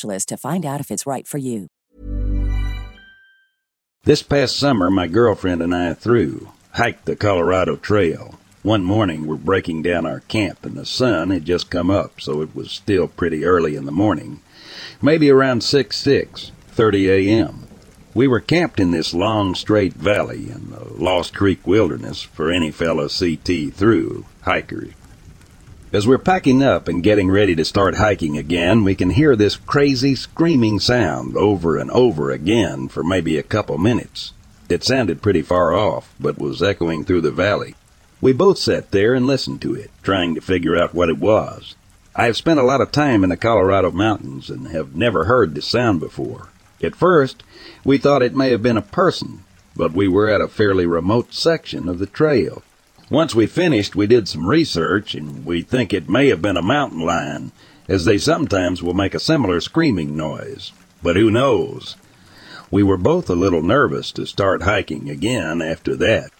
to find out if it's right for you. This past summer, my girlfriend and I threw, hiked the Colorado Trail. One morning, we're breaking down our camp, and the sun had just come up, so it was still pretty early in the morning. Maybe around 6 6, 30 a.m. We were camped in this long, straight valley in the Lost Creek Wilderness for any fellow CT through, hikers. As we're packing up and getting ready to start hiking again, we can hear this crazy screaming sound over and over again for maybe a couple minutes. It sounded pretty far off, but was echoing through the valley. We both sat there and listened to it, trying to figure out what it was. I have spent a lot of time in the Colorado mountains and have never heard this sound before. At first, we thought it may have been a person, but we were at a fairly remote section of the trail. Once we finished, we did some research, and we think it may have been a mountain lion, as they sometimes will make a similar screaming noise. But who knows? We were both a little nervous to start hiking again after that.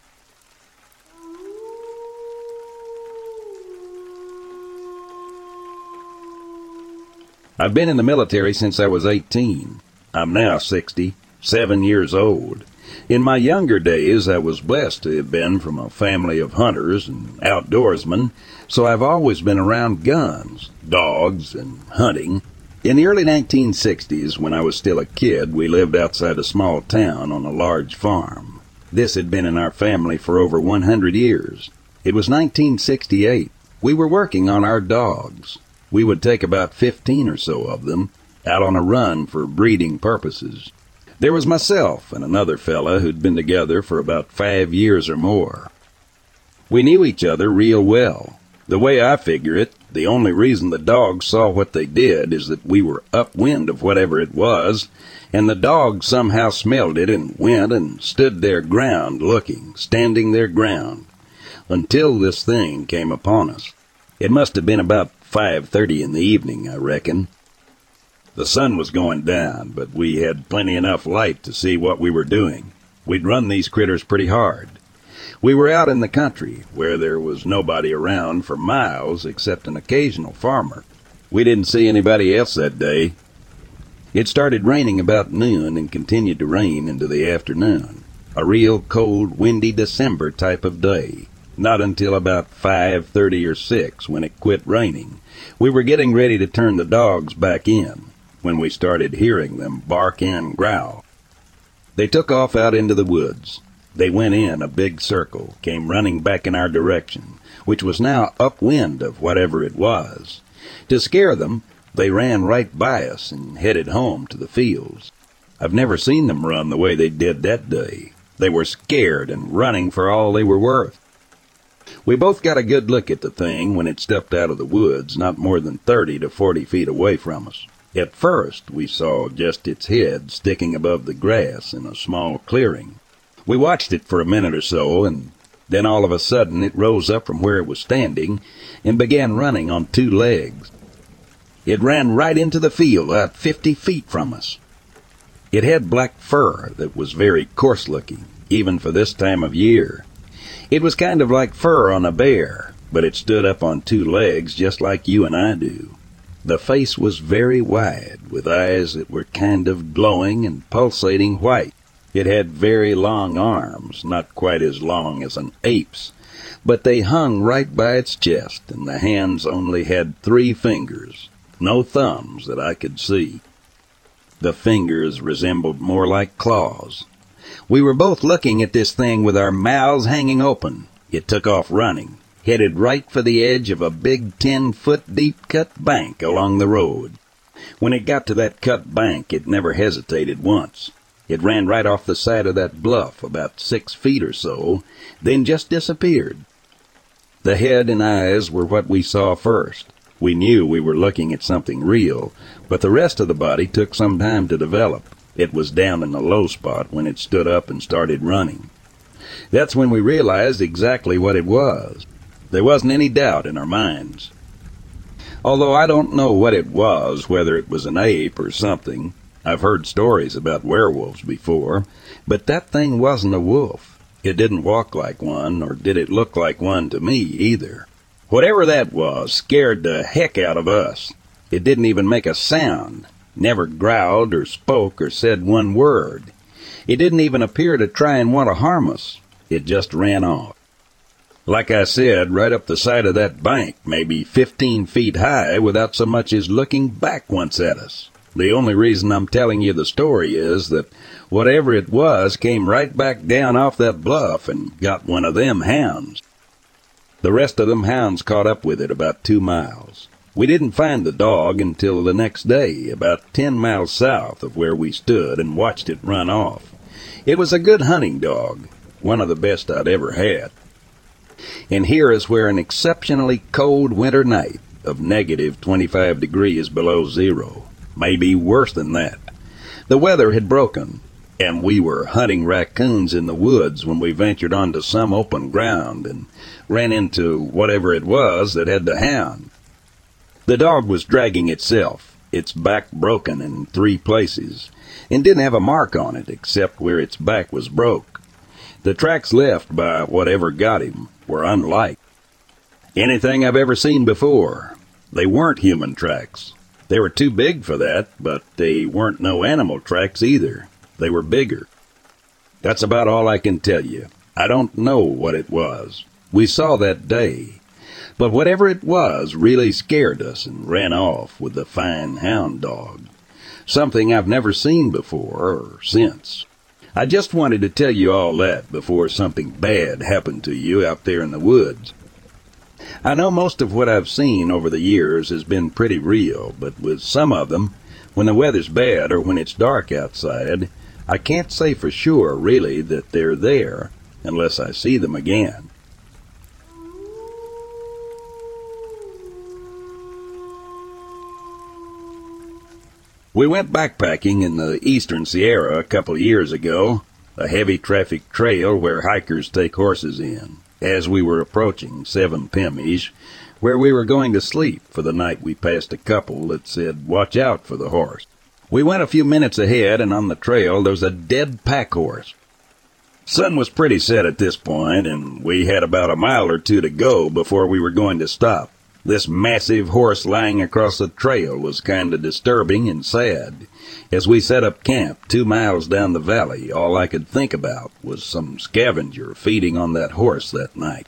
I've been in the military since I was 18. I'm now 60, seven years old. In my younger days, I was blessed to have been from a family of hunters and outdoorsmen, so I've always been around guns, dogs, and hunting. In the early 1960s, when I was still a kid, we lived outside a small town on a large farm. This had been in our family for over 100 years. It was 1968. We were working on our dogs. We would take about 15 or so of them out on a run for breeding purposes. There was myself and another fella who'd been together for about five years or more. We knew each other real well. The way I figure it, the only reason the dogs saw what they did is that we were upwind of whatever it was, and the dogs somehow smelled it and went and stood their ground looking, standing their ground, until this thing came upon us. It must have been about 5.30 in the evening, I reckon. The sun was going down, but we had plenty enough light to see what we were doing. We'd run these critters pretty hard. We were out in the country, where there was nobody around for miles except an occasional farmer. We didn't see anybody else that day. It started raining about noon and continued to rain into the afternoon. A real cold, windy December type of day. Not until about 5.30 or 6 when it quit raining. We were getting ready to turn the dogs back in when we started hearing them bark and growl. They took off out into the woods. They went in a big circle, came running back in our direction, which was now upwind of whatever it was. To scare them, they ran right by us and headed home to the fields. I've never seen them run the way they did that day. They were scared and running for all they were worth. We both got a good look at the thing when it stepped out of the woods, not more than 30 to 40 feet away from us. At first, we saw just its head sticking above the grass in a small clearing. We watched it for a minute or so, and then all of a sudden it rose up from where it was standing and began running on two legs. It ran right into the field about 50 feet from us. It had black fur that was very coarse looking, even for this time of year. It was kind of like fur on a bear, but it stood up on two legs just like you and I do. The face was very wide, with eyes that were kind of glowing and pulsating white. It had very long arms, not quite as long as an ape's, but they hung right by its chest, and the hands only had three fingers, no thumbs that I could see. The fingers resembled more like claws, we were both looking at this thing with our mouths hanging open. It took off running, headed right for the edge of a big ten foot deep cut bank along the road. When it got to that cut bank, it never hesitated once. It ran right off the side of that bluff about six feet or so, then just disappeared. The head and eyes were what we saw first. We knew we were looking at something real, but the rest of the body took some time to develop. It was down in the low spot when it stood up and started running. That's when we realized exactly what it was. There wasn't any doubt in our minds. Although I don't know what it was, whether it was an ape or something. I've heard stories about werewolves before, but that thing wasn't a wolf. It didn't walk like one, or did it look like one to me either. Whatever that was scared the heck out of us. It didn't even make a sound never growled or spoke or said one word. It didn't even appear to try and want to harm us. It just ran off. Like I said, right up the side of that bank, maybe 15 feet high, without so much as looking back once at us. The only reason I'm telling you the story is that whatever it was came right back down off that bluff and got one of them hounds. The rest of them hounds caught up with it about two miles. We didn't find the dog until the next day, about ten miles south of where we stood and watched it run off. It was a good hunting dog, one of the best I'd ever had. And here is where an exceptionally cold winter night of negative 25 degrees below zero, maybe worse than that. The weather had broken, and we were hunting raccoons in the woods when we ventured onto some open ground and ran into whatever it was that had the hound. The dog was dragging itself, its back broken in three places, and didn't have a mark on it except where its back was broke. The tracks left by whatever got him were unlike anything I've ever seen before. They weren't human tracks. They were too big for that, but they weren't no animal tracks either. They were bigger. That's about all I can tell you. I don't know what it was. We saw that day, but whatever it was really scared us and ran off with the fine hound dog. Something I've never seen before or since. I just wanted to tell you all that before something bad happened to you out there in the woods. I know most of what I've seen over the years has been pretty real, but with some of them, when the weather's bad or when it's dark outside, I can't say for sure, really, that they're there unless I see them again. We went backpacking in the eastern Sierra a couple of years ago, a heavy traffic trail where hikers take horses in. As we were approaching Seven Pimish, where we were going to sleep for the night, we passed a couple that said, Watch out for the horse. We went a few minutes ahead, and on the trail there was a dead pack horse. Sun was pretty set at this point, and we had about a mile or two to go before we were going to stop. This massive horse lying across the trail was kind of disturbing and sad. As we set up camp two miles down the valley, all I could think about was some scavenger feeding on that horse that night.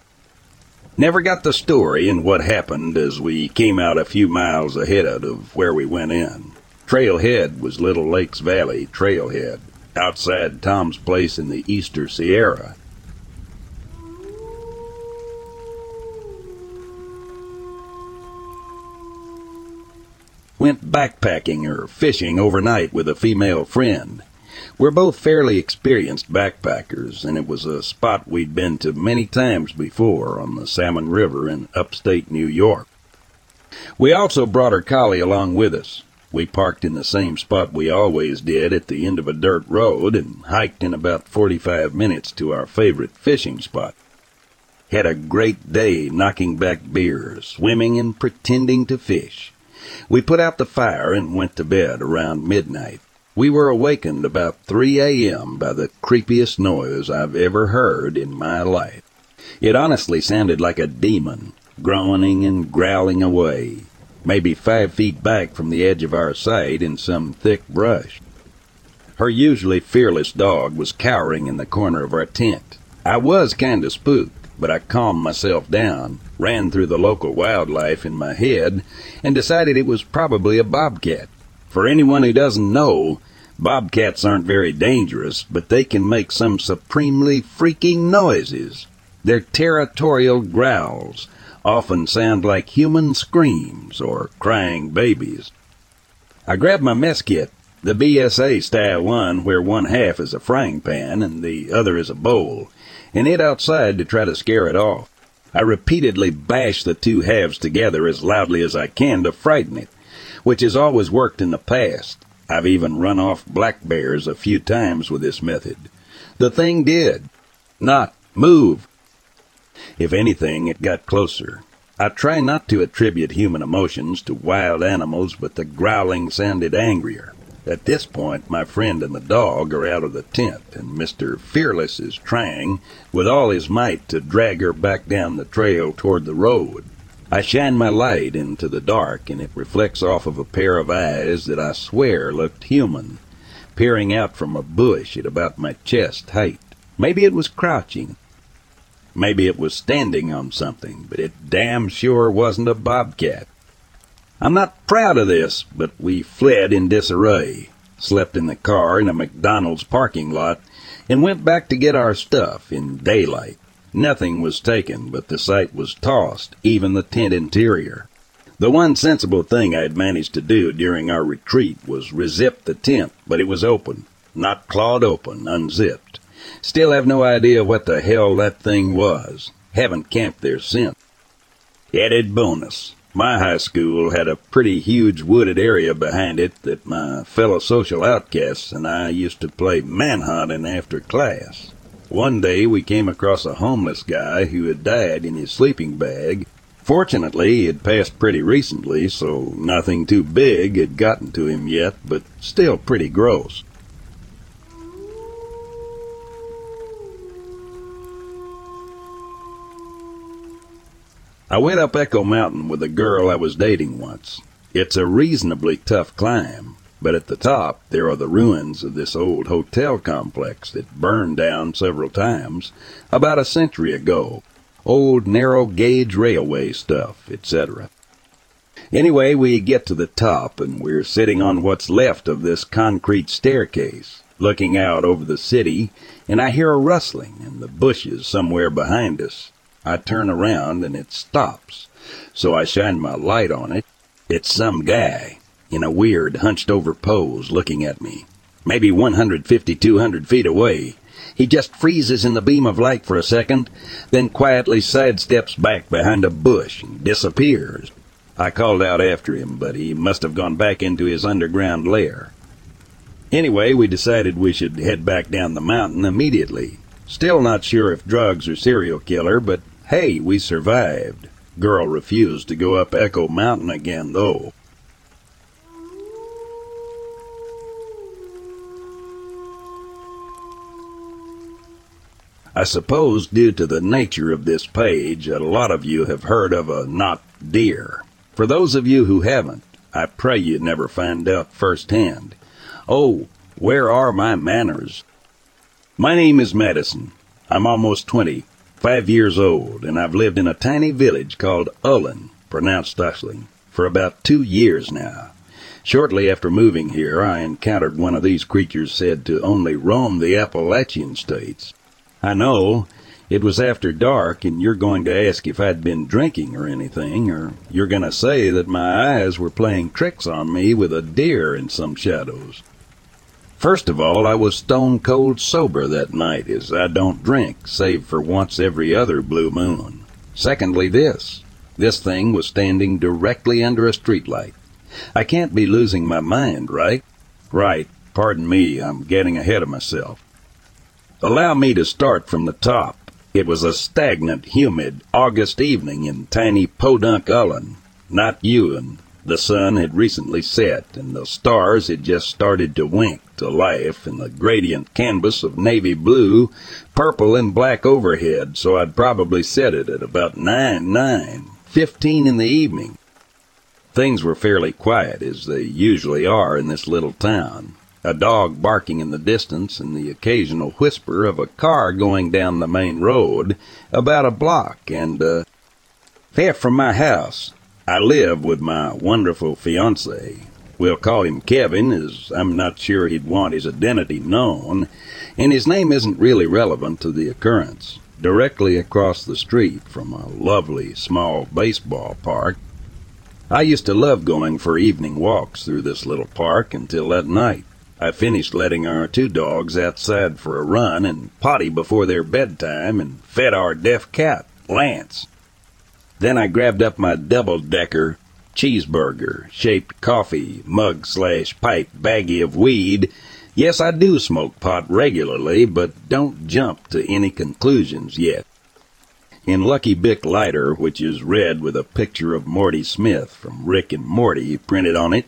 Never got the story and what happened as we came out a few miles ahead of where we went in. Trailhead was Little Lakes Valley Trailhead, outside Tom's place in the Easter Sierra. Went backpacking or fishing overnight with a female friend. We're both fairly experienced backpackers, and it was a spot we'd been to many times before on the Salmon River in upstate New York. We also brought our collie along with us. We parked in the same spot we always did at the end of a dirt road and hiked in about 45 minutes to our favorite fishing spot. Had a great day knocking back beer, swimming and pretending to fish. We put out the fire and went to bed around midnight. We were awakened about 3 a.m. by the creepiest noise I've ever heard in my life. It honestly sounded like a demon, groaning and growling away maybe five feet back from the edge of our sight in some thick brush. Her usually fearless dog was cowering in the corner of our tent. I was kinda spooked, but I calmed myself down, ran through the local wildlife in my head, and decided it was probably a bobcat. For anyone who doesn't know, bobcats aren't very dangerous, but they can make some supremely freaking noises. Their territorial growls, often sound like human screams or crying babies. I grabbed my mess kit, the BSA style one where one half is a frying pan and the other is a bowl, and hid outside to try to scare it off. I repeatedly bash the two halves together as loudly as I can to frighten it, which has always worked in the past. I've even run off black bears a few times with this method. The thing did. Not move. If anything, it got closer. I try not to attribute human emotions to wild animals, but the growling sounded angrier. At this point, my friend and the dog are out of the tent, and Mr. Fearless is trying, with all his might, to drag her back down the trail toward the road. I shine my light into the dark, and it reflects off of a pair of eyes that I swear looked human, peering out from a bush at about my chest height. Maybe it was crouching, Maybe it was standing on something, but it damn sure wasn't a bobcat. I'm not proud of this, but we fled in disarray, slept in the car in a McDonald's parking lot, and went back to get our stuff in daylight. Nothing was taken, but the site was tossed, even the tent interior. The one sensible thing I'd managed to do during our retreat was rezip the tent, but it was open, not clawed open, unzipped. Still have no idea what the hell that thing was. Haven't camped there since. Added bonus. My high school had a pretty huge wooded area behind it that my fellow social outcasts and I used to play manhunting after class. One day we came across a homeless guy who had died in his sleeping bag. Fortunately, he had passed pretty recently, so nothing too big had gotten to him yet, but still pretty gross. I went up Echo Mountain with a girl I was dating once. It's a reasonably tough climb, but at the top there are the ruins of this old hotel complex that burned down several times about a century ago. Old narrow gauge railway stuff, etc. Anyway, we get to the top and we're sitting on what's left of this concrete staircase, looking out over the city, and I hear a rustling in the bushes somewhere behind us. I turn around and it stops. So I shine my light on it. It's some guy in a weird hunched over pose looking at me. Maybe 150, 200 feet away. He just freezes in the beam of light for a second, then quietly sidesteps back behind a bush and disappears. I called out after him, but he must have gone back into his underground lair. Anyway, we decided we should head back down the mountain immediately. Still not sure if drugs or serial killer, but Hey, we survived. Girl refused to go up Echo Mountain again, though. I suppose due to the nature of this page, a lot of you have heard of a not deer. For those of you who haven't, I pray you never find out firsthand. Oh, where are my manners? My name is Madison. I'm almost 20 five years old, and I've lived in a tiny village called Ullen, pronounced Usling, for about two years now. Shortly after moving here, I encountered one of these creatures said to only roam the Appalachian states. I know It was after dark, and you're going to ask if I'd been drinking or anything, or you're going to say that my eyes were playing tricks on me with a deer in some shadows. First of all, I was stone cold sober that night, as I don't drink, save for once every other blue moon. Secondly, this. This thing was standing directly under a streetlight. I can't be losing my mind, right? Right. Pardon me, I'm getting ahead of myself. Allow me to start from the top. It was a stagnant, humid August evening in tiny Podunk Ullen, not Ewan. The sun had recently set, and the stars had just started to wink to life in the gradient canvas of navy blue, purple, and black overhead, so I'd probably set it at about nine, nine, fifteen in the evening. Things were fairly quiet, as they usually are in this little town a dog barking in the distance, and the occasional whisper of a car going down the main road about a block and uh, half from my house. I live with my wonderful fiance. We'll call him Kevin, as I'm not sure he'd want his identity known, and his name isn't really relevant to the occurrence. Directly across the street from a lovely small baseball park, I used to love going for evening walks through this little park until that night. I finished letting our two dogs outside for a run and potty before their bedtime and fed our deaf cat, Lance. Then I grabbed up my double-decker cheeseburger, shaped coffee, mug slash pipe baggie of weed. Yes, I do smoke pot regularly, but don't jump to any conclusions yet. In Lucky Bic lighter, which is red with a picture of Morty Smith from Rick and Morty printed on it,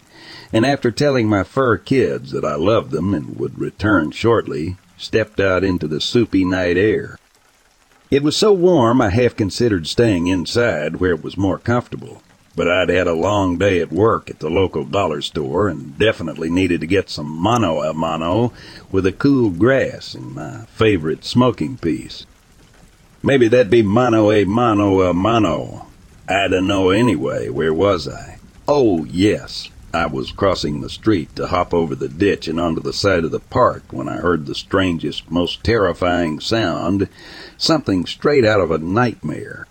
and after telling my fur kids that I loved them and would return shortly, stepped out into the soupy night air. It was so warm I half considered staying inside where it was more comfortable, but I'd had a long day at work at the local dollar store and definitely needed to get some mano a mano with a cool grass in my favorite smoking piece. Maybe that'd be mano a mano a mano. I don't know anyway. Where was I? Oh, yes. I was crossing the street to hop over the ditch and onto the side of the park when I heard the strangest, most terrifying sound, something straight out of a nightmare.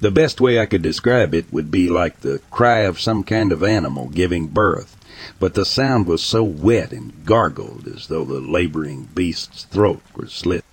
The best way I could describe it would be like the cry of some kind of animal giving birth, but the sound was so wet and gargled as though the laboring beast's throat were slit.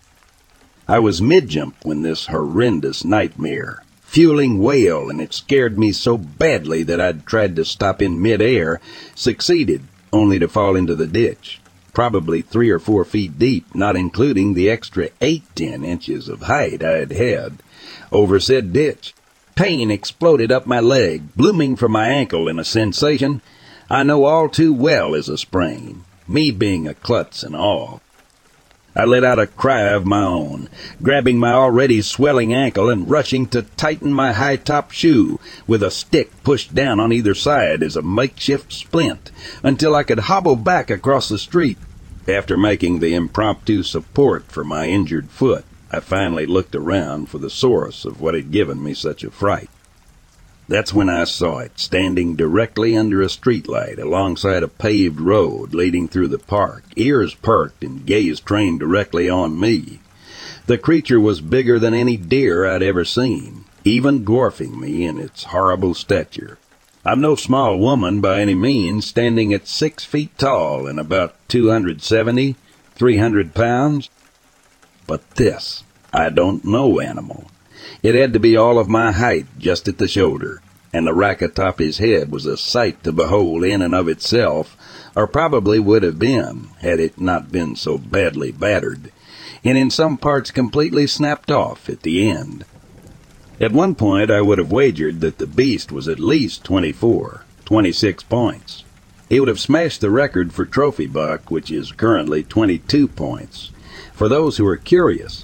I was mid-jump when this horrendous nightmare, fueling wail, and it scared me so badly that I'd tried to stop in midair, succeeded, only to fall into the ditch, probably three or four feet deep, not including the extra eight, ten inches of height I had had over said ditch. Pain exploded up my leg, blooming from my ankle in a sensation I know all too well is a sprain, me being a klutz and all. I let out a cry of my own, grabbing my already swelling ankle and rushing to tighten my high top shoe with a stick pushed down on either side as a makeshift splint until I could hobble back across the street. After making the impromptu support for my injured foot, I finally looked around for the source of what had given me such a fright. That's when I saw it, standing directly under a streetlight alongside a paved road leading through the park, ears perked and gaze trained directly on me. The creature was bigger than any deer I'd ever seen, even dwarfing me in its horrible stature. I'm no small woman by any means, standing at six feet tall and about 270, 300 pounds. But this, I don't know animal. It had to be all of my height just at the shoulder, and the rack atop his head was a sight to behold in and of itself, or probably would have been, had it not been so badly battered, and in some parts completely snapped off at the end. At one point I would have wagered that the beast was at least 24, 26 points. He would have smashed the record for trophy buck, which is currently 22 points. For those who are curious,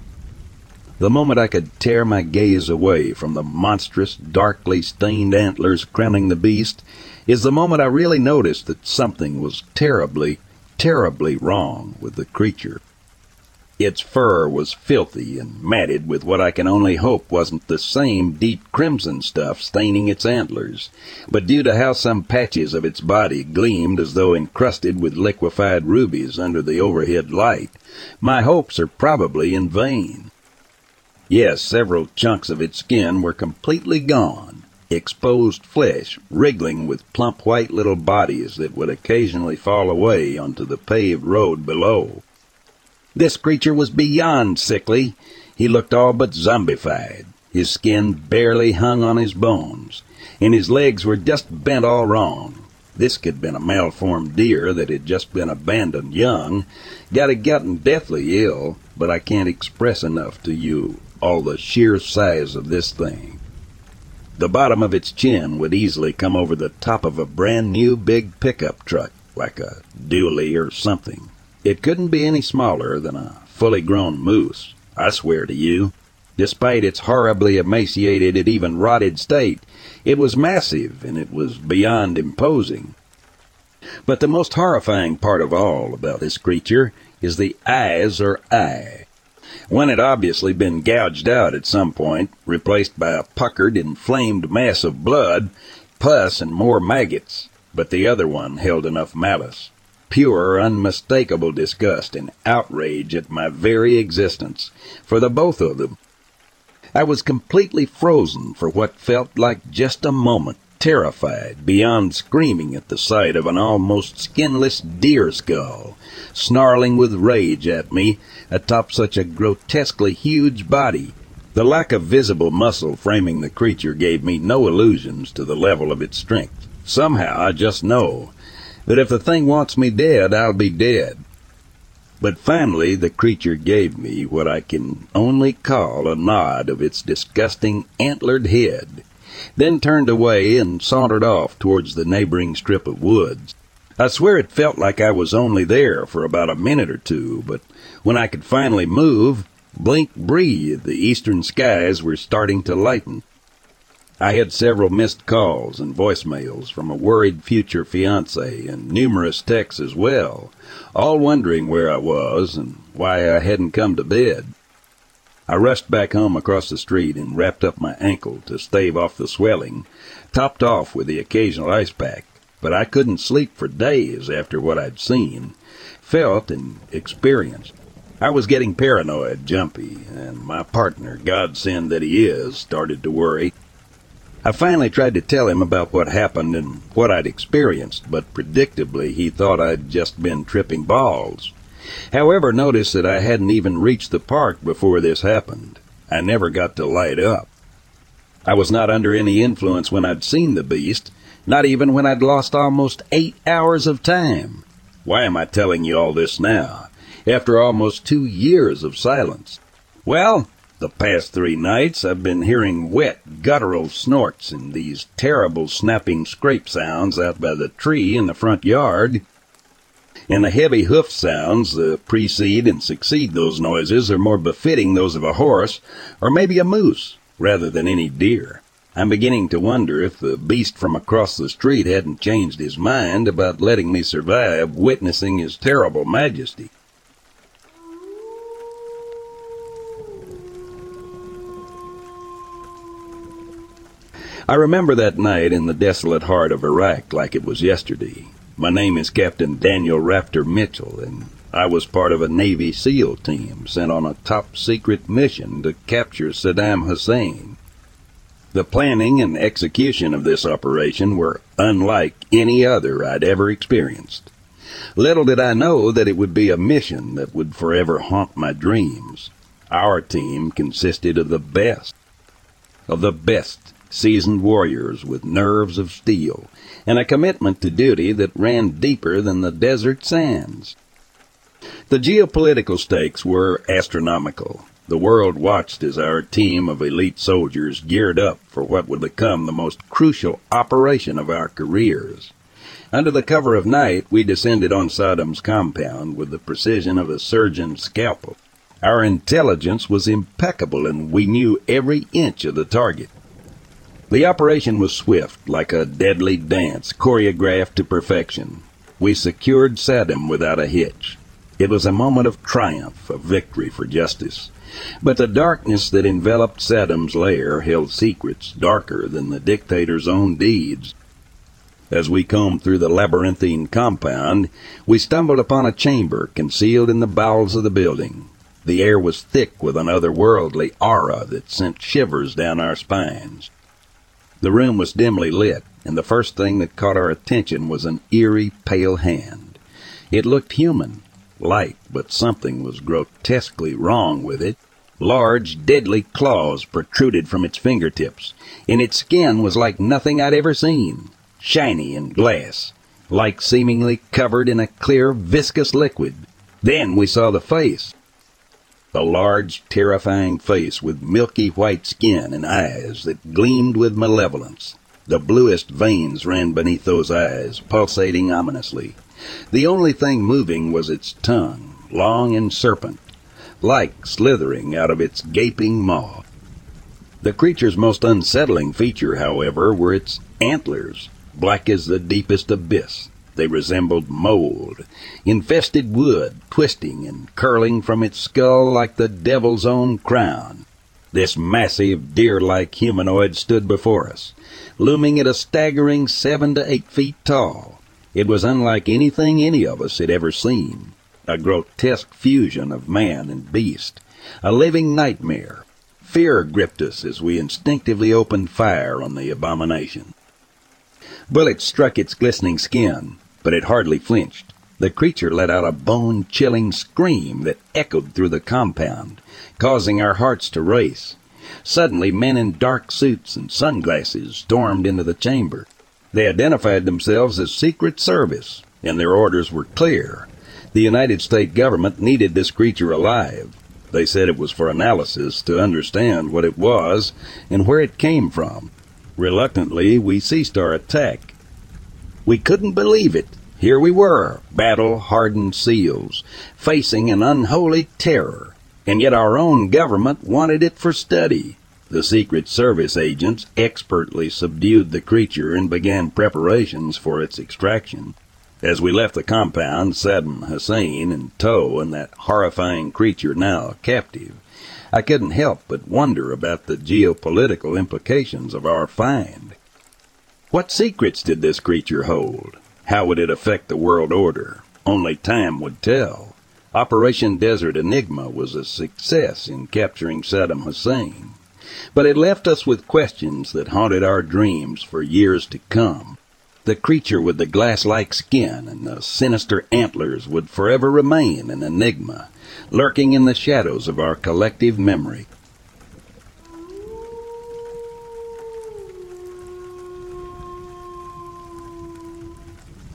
the moment I could tear my gaze away from the monstrous, darkly stained antlers crowning the beast is the moment I really noticed that something was terribly, terribly wrong with the creature. Its fur was filthy and matted with what I can only hope wasn't the same deep crimson stuff staining its antlers, but due to how some patches of its body gleamed as though encrusted with liquefied rubies under the overhead light, my hopes are probably in vain. Yes, several chunks of its skin were completely gone, exposed flesh wriggling with plump white little bodies that would occasionally fall away onto the paved road below. This creature was beyond sickly. He looked all but zombified. His skin barely hung on his bones, and his legs were just bent all wrong. This could have been a malformed deer that had just been abandoned young, got a gotten deathly ill, but I can't express enough to you all the sheer size of this thing. The bottom of its chin would easily come over the top of a brand new big pickup truck, like a dually or something. It couldn't be any smaller than a fully grown moose, I swear to you. Despite its horribly emaciated and even rotted state, it was massive and it was beyond imposing. But the most horrifying part of all about this creature is the eyes or eye. One had obviously been gouged out at some point, replaced by a puckered, inflamed mass of blood, pus, and more maggots, but the other one held enough malice. Pure, unmistakable disgust and outrage at my very existence, for the both of them. I was completely frozen for what felt like just a moment, terrified beyond screaming at the sight of an almost skinless deer skull, snarling with rage at me atop such a grotesquely huge body. The lack of visible muscle framing the creature gave me no illusions to the level of its strength. Somehow I just know that if the thing wants me dead, I'll be dead. But finally the creature gave me what I can only call a nod of its disgusting antlered head, then turned away and sauntered off towards the neighboring strip of woods. I swear it felt like I was only there for about a minute or two, but when I could finally move, blink breathe, the eastern skies were starting to lighten. I had several missed calls and voicemails from a worried future fiance and numerous texts as well, all wondering where I was and why I hadn't come to bed. I rushed back home across the street and wrapped up my ankle to stave off the swelling, topped off with the occasional ice pack but I couldn't sleep for days after what I'd seen, felt, and experienced. I was getting paranoid, jumpy, and my partner, godsend that he is, started to worry. I finally tried to tell him about what happened and what I'd experienced, but predictably he thought I'd just been tripping balls. However, notice that I hadn't even reached the park before this happened. I never got to light up. I was not under any influence when I'd seen the beast, not even when I'd lost almost eight hours of time. Why am I telling you all this now, after almost two years of silence? Well, the past three nights I've been hearing wet, guttural snorts and these terrible snapping scrape sounds out by the tree in the front yard. And the heavy hoof sounds that precede and succeed those noises are more befitting those of a horse, or maybe a moose, rather than any deer. I'm beginning to wonder if the beast from across the street hadn't changed his mind about letting me survive witnessing his terrible majesty. I remember that night in the desolate heart of Iraq like it was yesterday. My name is Captain Daniel Rafter Mitchell, and I was part of a Navy SEAL team sent on a top secret mission to capture Saddam Hussein. The planning and execution of this operation were unlike any other I'd ever experienced. Little did I know that it would be a mission that would forever haunt my dreams. Our team consisted of the best, of the best seasoned warriors with nerves of steel and a commitment to duty that ran deeper than the desert sands. The geopolitical stakes were astronomical. The world watched as our team of elite soldiers geared up for what would become the most crucial operation of our careers. Under the cover of night, we descended on Saddam's compound with the precision of a surgeon's scalpel. Our intelligence was impeccable and we knew every inch of the target. The operation was swift, like a deadly dance, choreographed to perfection. We secured Saddam without a hitch. It was a moment of triumph, of victory for justice. But the darkness that enveloped Saddam's lair held secrets darker than the dictator's own deeds. As we combed through the labyrinthine compound, we stumbled upon a chamber concealed in the bowels of the building. The air was thick with an otherworldly aura that sent shivers down our spines. The room was dimly lit, and the first thing that caught our attention was an eerie, pale hand. It looked human, light, but something was grotesquely wrong with it. Large, deadly claws protruded from its fingertips, and its skin was like nothing I'd ever seen, shiny and glass, like seemingly covered in a clear, viscous liquid. Then we saw the face. A large, terrifying face with milky white skin and eyes that gleamed with malevolence. The bluest veins ran beneath those eyes, pulsating ominously. The only thing moving was its tongue, long and serpent, like slithering out of its gaping maw. The creature's most unsettling feature, however, were its antlers, black as the deepest abyss. They resembled mold, infested wood, twisting and curling from its skull like the devil's own crown. This massive, deer-like humanoid stood before us, looming at a staggering seven to eight feet tall. It was unlike anything any of us had ever seen, a grotesque fusion of man and beast, a living nightmare. Fear gripped us as we instinctively opened fire on the abomination. Bullets struck its glistening skin, but it hardly flinched. The creature let out a bone chilling scream that echoed through the compound, causing our hearts to race. Suddenly, men in dark suits and sunglasses stormed into the chamber. They identified themselves as Secret Service, and their orders were clear. The United States government needed this creature alive. They said it was for analysis to understand what it was and where it came from. Reluctantly, we ceased our attack we couldn't believe it. Here we were, battle hardened seals, facing an unholy terror, and yet our own government wanted it for study. The Secret Service agents expertly subdued the creature and began preparations for its extraction. As we left the compound, Saddam Hussein in tow and that horrifying creature now captive, I couldn't help but wonder about the geopolitical implications of our find. What secrets did this creature hold? How would it affect the world order? Only time would tell. Operation Desert Enigma was a success in capturing Saddam Hussein, but it left us with questions that haunted our dreams for years to come. The creature with the glass-like skin and the sinister antlers would forever remain an enigma, lurking in the shadows of our collective memory.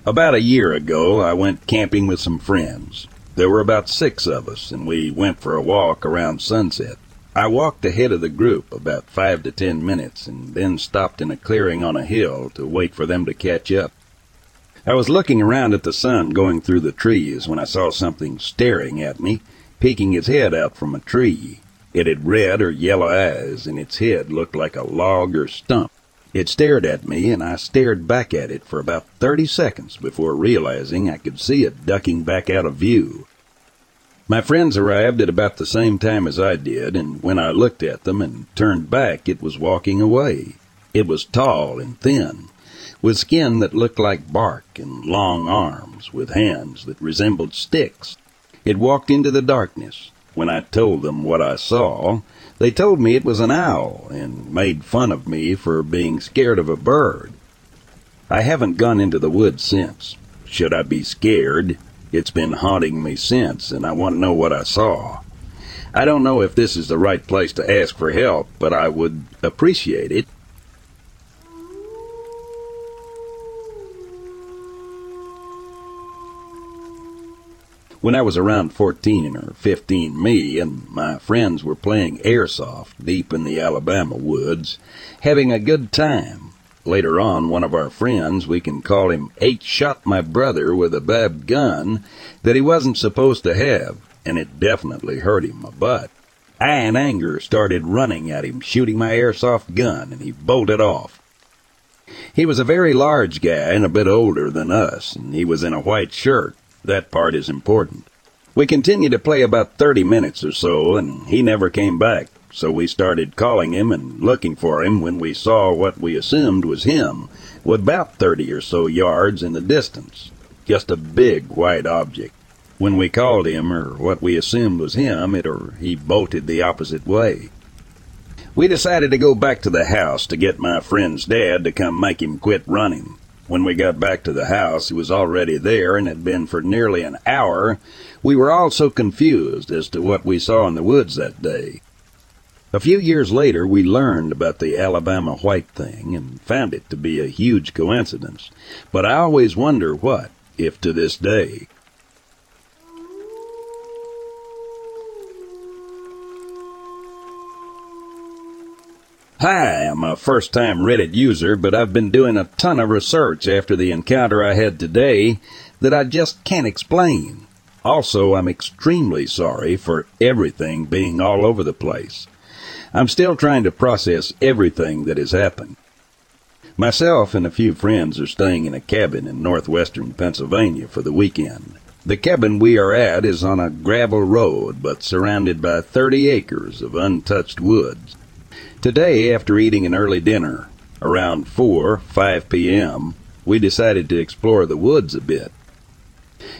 About a year ago, I went camping with some friends. There were about six of us, and we went for a walk around sunset. I walked ahead of the group about five to ten minutes and then stopped in a clearing on a hill to wait for them to catch up. I was looking around at the sun going through the trees when I saw something staring at me, peeking its head out from a tree. It had red or yellow eyes, and its head looked like a log or stump. It stared at me, and I stared back at it for about 30 seconds before realizing I could see it ducking back out of view. My friends arrived at about the same time as I did, and when I looked at them and turned back, it was walking away. It was tall and thin, with skin that looked like bark and long arms, with hands that resembled sticks. It walked into the darkness. When I told them what I saw, they told me it was an owl and made fun of me for being scared of a bird. I haven't gone into the woods since. Should I be scared? It's been haunting me since, and I want to know what I saw. I don't know if this is the right place to ask for help, but I would appreciate it When I was around 14 or 15, me and my friends were playing airsoft deep in the Alabama woods, having a good time. Later on, one of our friends, we can call him H, shot my brother with a bad gun that he wasn't supposed to have, and it definitely hurt him a butt. I, in anger, started running at him, shooting my airsoft gun, and he bolted off. He was a very large guy and a bit older than us, and he was in a white shirt that part is important. We continued to play about 30 minutes or so, and he never came back, so we started calling him and looking for him when we saw what we assumed was him, with about 30 or so yards in the distance. Just a big white object. When we called him, or what we assumed was him, it or he bolted the opposite way. We decided to go back to the house to get my friend's dad to come make him quit running. When we got back to the house, he was already there and had been for nearly an hour. We were all so confused as to what we saw in the woods that day. A few years later, we learned about the Alabama white thing and found it to be a huge coincidence. But I always wonder what, if to this day, Hi, I'm a first time Reddit user, but I've been doing a ton of research after the encounter I had today that I just can't explain. Also, I'm extremely sorry for everything being all over the place. I'm still trying to process everything that has happened. Myself and a few friends are staying in a cabin in northwestern Pennsylvania for the weekend. The cabin we are at is on a gravel road, but surrounded by 30 acres of untouched woods. Today, after eating an early dinner, around 4, 5 p.m., we decided to explore the woods a bit.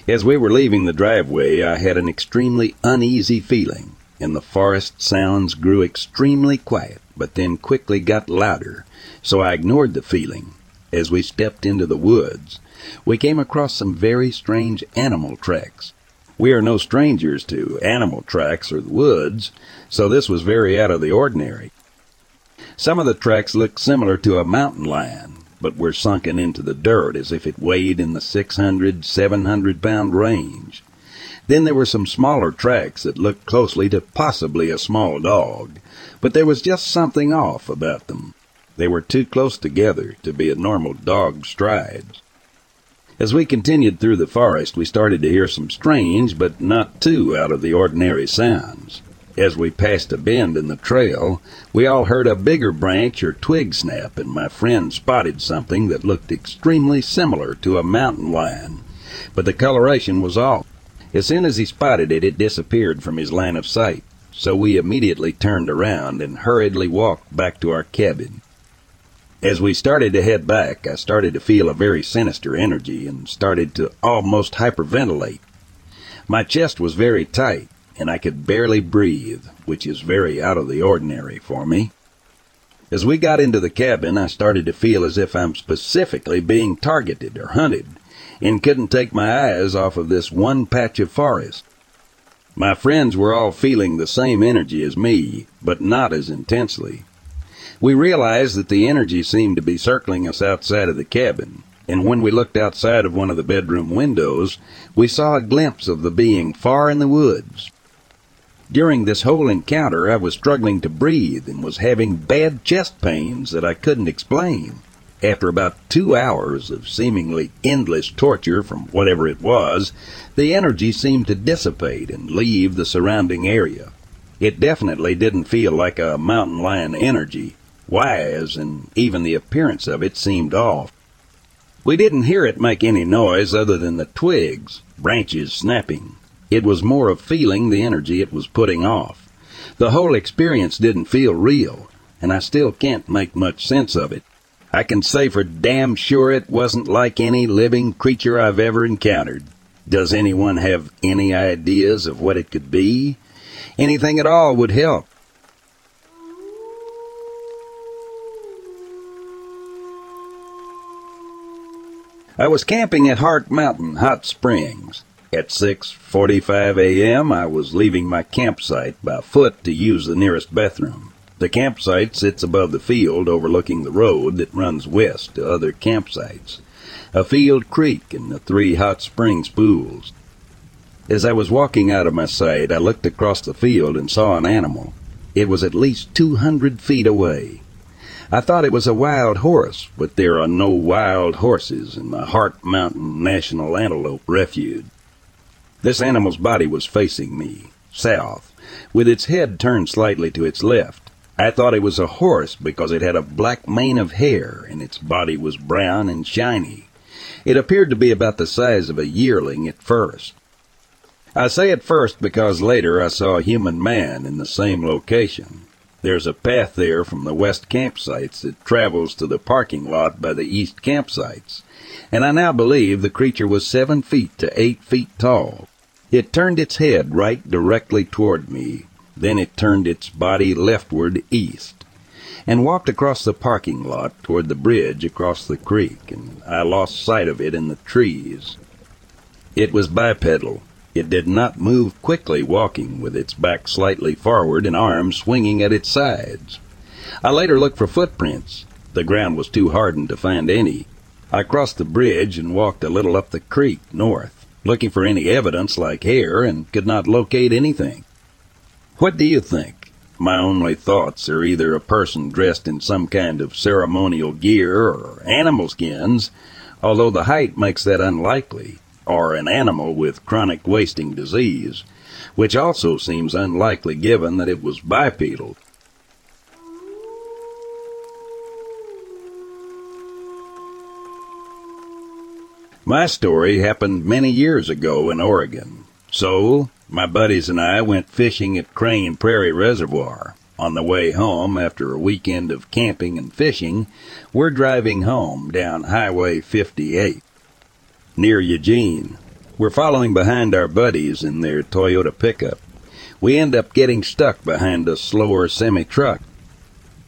As we were leaving the driveway, I had an extremely uneasy feeling, and the forest sounds grew extremely quiet, but then quickly got louder, so I ignored the feeling. As we stepped into the woods, we came across some very strange animal tracks. We are no strangers to animal tracks or the woods, so this was very out of the ordinary. Some of the tracks looked similar to a mountain lion, but were sunken into the dirt as if it weighed in the 600, 700 pound range. Then there were some smaller tracks that looked closely to possibly a small dog, but there was just something off about them. They were too close together to be a normal dog's strides. As we continued through the forest, we started to hear some strange but not too out of the ordinary sounds. As we passed a bend in the trail, we all heard a bigger branch or twig snap, and my friend spotted something that looked extremely similar to a mountain lion, but the coloration was off. As soon as he spotted it, it disappeared from his line of sight, so we immediately turned around and hurriedly walked back to our cabin. As we started to head back, I started to feel a very sinister energy and started to almost hyperventilate. My chest was very tight, and I could barely breathe, which is very out of the ordinary for me. As we got into the cabin, I started to feel as if I'm specifically being targeted or hunted, and couldn't take my eyes off of this one patch of forest. My friends were all feeling the same energy as me, but not as intensely. We realized that the energy seemed to be circling us outside of the cabin, and when we looked outside of one of the bedroom windows, we saw a glimpse of the being far in the woods, during this whole encounter, I was struggling to breathe and was having bad chest pains that I couldn't explain. After about two hours of seemingly endless torture from whatever it was, the energy seemed to dissipate and leave the surrounding area. It definitely didn't feel like a mountain lion energy. Wise, and even the appearance of it seemed off. We didn't hear it make any noise other than the twigs, branches snapping, it was more of feeling the energy it was putting off. The whole experience didn't feel real, and I still can't make much sense of it. I can say for damn sure it wasn't like any living creature I've ever encountered. Does anyone have any ideas of what it could be? Anything at all would help. I was camping at Hart Mountain Hot Springs. At 6:45 a.m., I was leaving my campsite by foot to use the nearest bathroom. The campsite sits above the field overlooking the road that runs west to other campsites, a field creek and the three hot springs pools. As I was walking out of my sight, I looked across the field and saw an animal. It was at least 200 feet away. I thought it was a wild horse, but there are no wild horses in the Hart Mountain National Antelope Refuge. This animal's body was facing me, south, with its head turned slightly to its left. I thought it was a horse because it had a black mane of hair and its body was brown and shiny. It appeared to be about the size of a yearling at first. I say at first because later I saw a human man in the same location. There's a path there from the west campsites that travels to the parking lot by the east campsites, and I now believe the creature was seven feet to eight feet tall. It turned its head right directly toward me. Then it turned its body leftward east and walked across the parking lot toward the bridge across the creek, and I lost sight of it in the trees. It was bipedal. It did not move quickly walking with its back slightly forward and arms swinging at its sides. I later looked for footprints. The ground was too hardened to find any. I crossed the bridge and walked a little up the creek north, looking for any evidence like hair and could not locate anything. What do you think? My only thoughts are either a person dressed in some kind of ceremonial gear or animal skins, although the height makes that unlikely, or an animal with chronic wasting disease, which also seems unlikely given that it was bipedal. My story happened many years ago in Oregon. So, my buddies and I went fishing at Crane Prairie Reservoir. On the way home, after a weekend of camping and fishing, we're driving home down Highway 58 near Eugene. We're following behind our buddies in their Toyota pickup. We end up getting stuck behind a slower semi truck.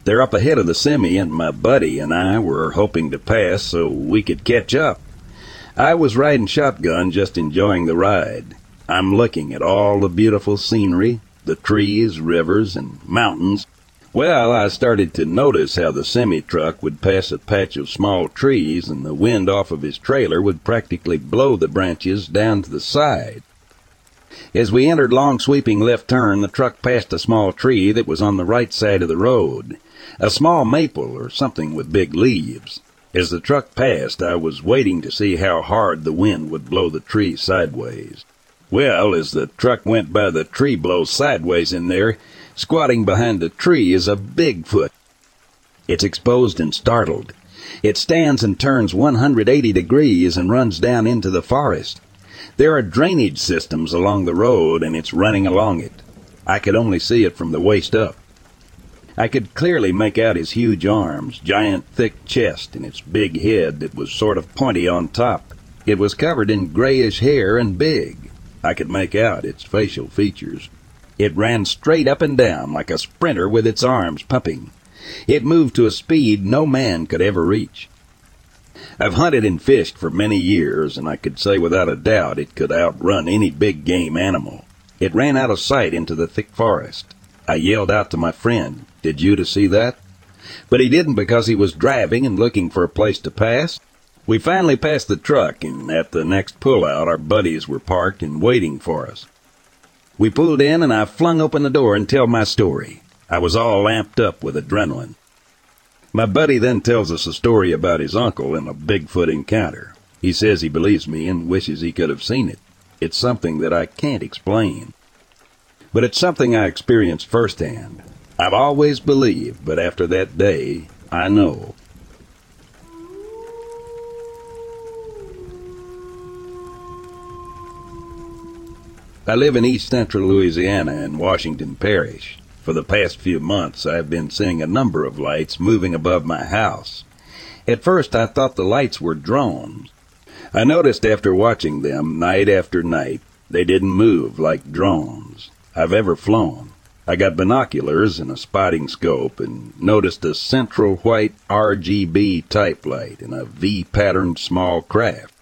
They're up ahead of the semi, and my buddy and I were hoping to pass so we could catch up. I was riding shotgun, just enjoying the ride. I'm looking at all the beautiful scenery, the trees, rivers, and mountains. Well, I started to notice how the semi truck would pass a patch of small trees, and the wind off of his trailer would practically blow the branches down to the side. As we entered long sweeping left turn, the truck passed a small tree that was on the right side of the road, a small maple or something with big leaves. As the truck passed, I was waiting to see how hard the wind would blow the tree sideways. Well, as the truck went by the tree blows sideways in there, squatting behind the tree is a Bigfoot. It's exposed and startled. It stands and turns 180 degrees and runs down into the forest. There are drainage systems along the road and it's running along it. I could only see it from the waist up. I could clearly make out his huge arms, giant thick chest, and its big head that was sort of pointy on top. It was covered in grayish hair and big. I could make out its facial features. It ran straight up and down like a sprinter with its arms pumping. It moved to a speed no man could ever reach. I've hunted and fished for many years, and I could say without a doubt it could outrun any big game animal. It ran out of sight into the thick forest. I yelled out to my friend, Did you to see that? But he didn't because he was driving and looking for a place to pass. We finally passed the truck, and at the next pullout, our buddies were parked and waiting for us. We pulled in, and I flung open the door and tell my story. I was all amped up with adrenaline. My buddy then tells us a story about his uncle and a Bigfoot encounter. He says he believes me and wishes he could have seen it. It's something that I can't explain but it's something I experienced firsthand. I've always believed, but after that day, I know. I live in east central Louisiana in Washington Parish. For the past few months, I've been seeing a number of lights moving above my house. At first, I thought the lights were drones. I noticed after watching them night after night, they didn't move like drones. I've ever flown. I got binoculars and a spotting scope and noticed a central white RGB type light in a V patterned small craft.